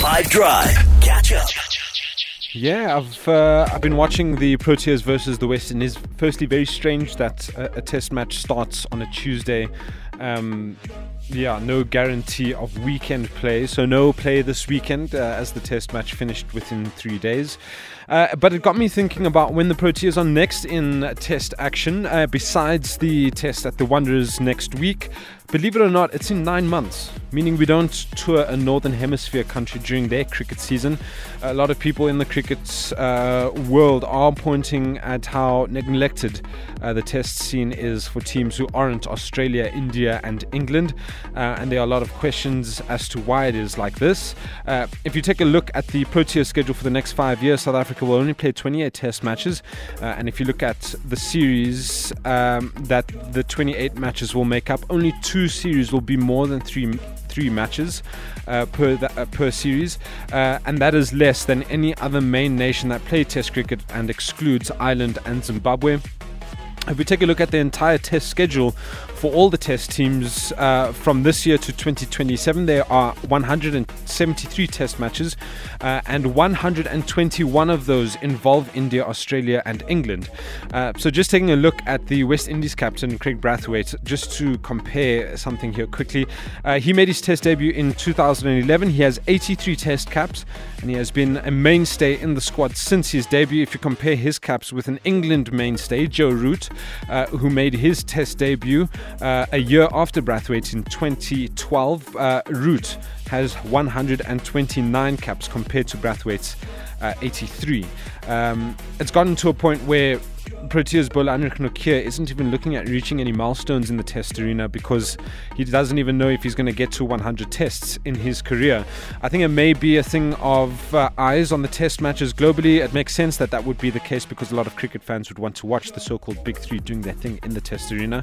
Five Drive. Catch up. Yeah, I've uh, I've been watching the Proteas versus the West Indies. Firstly, very strange that a, a Test match starts on a Tuesday. Um, yeah, no guarantee of weekend play, so no play this weekend uh, as the Test match finished within three days. Uh, but it got me thinking about when the Proteas are next in Test action. Uh, besides the Test at the Wanderers next week, believe it or not, it's in nine months, meaning we don't tour a Northern Hemisphere country during their cricket season. A lot of people in the cricket uh, world are pointing at how neglected uh, the Test scene is for teams who aren't Australia, India, and England. Uh, and there are a lot of questions as to why it is like this. Uh, if you take a look at the Protea schedule for the next five years, South Africa will only play 28 Test matches. Uh, and if you look at the series um, that the 28 matches will make up, only two series will be more than three three matches uh, per uh, per series, uh, and that is less than any other main nation that play Test cricket and excludes Ireland and Zimbabwe. If we take a look at the entire test schedule for all the test teams uh, from this year to 2027, there are 173 test matches, uh, and 121 of those involve India, Australia, and England. Uh, so, just taking a look at the West Indies captain, Kraigg Brathwaite, just to compare something here quickly. Uh, he made his test debut in 2011. He has 83 test caps, and he has been a mainstay in the squad since his debut. If you compare his caps with an England mainstay, Joe Root, uh, who made his test debut uh, a year after Brathwaite in 2012. Uh, Root has 129 caps compared to Brathwaite's uh, 83. Um, it's gotten to a point where Proteas bowler Anrich Nortje isn't even looking at reaching any milestones in the test arena because he doesn't even know if he's going to get to 100 tests in his career. I think it may be a thing of uh, eyes on the test matches globally. It makes sense that that would be the case because a lot of cricket fans would want to watch the so called big three doing their thing in the test arena.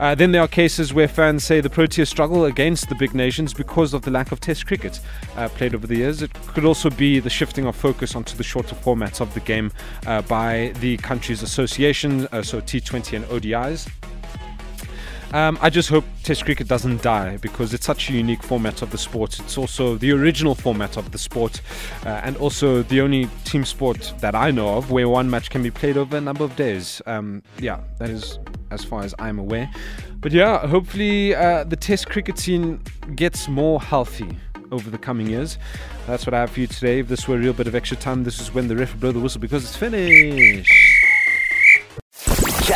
Uh, then there are cases where fans say the Proteas struggle against the big nations because of the lack of test cricket uh, played over the years. It could also be the shifting of focus onto the shorter formats of the game uh, by the country's uh, so T20 and ODIs. Um, I just hope Test cricket doesn't die because it's such a unique format of the sport. It's also the original format of the sport, uh, and also the only team sport that I know of where one match can be played over a number of days. Um, yeah, that is as far as I'm aware. But yeah, hopefully uh, the Test cricket scene gets more healthy over the coming years. That's what I have for you today. If this were a real bit of extra time, this is when the ref blow the whistle because it's finished.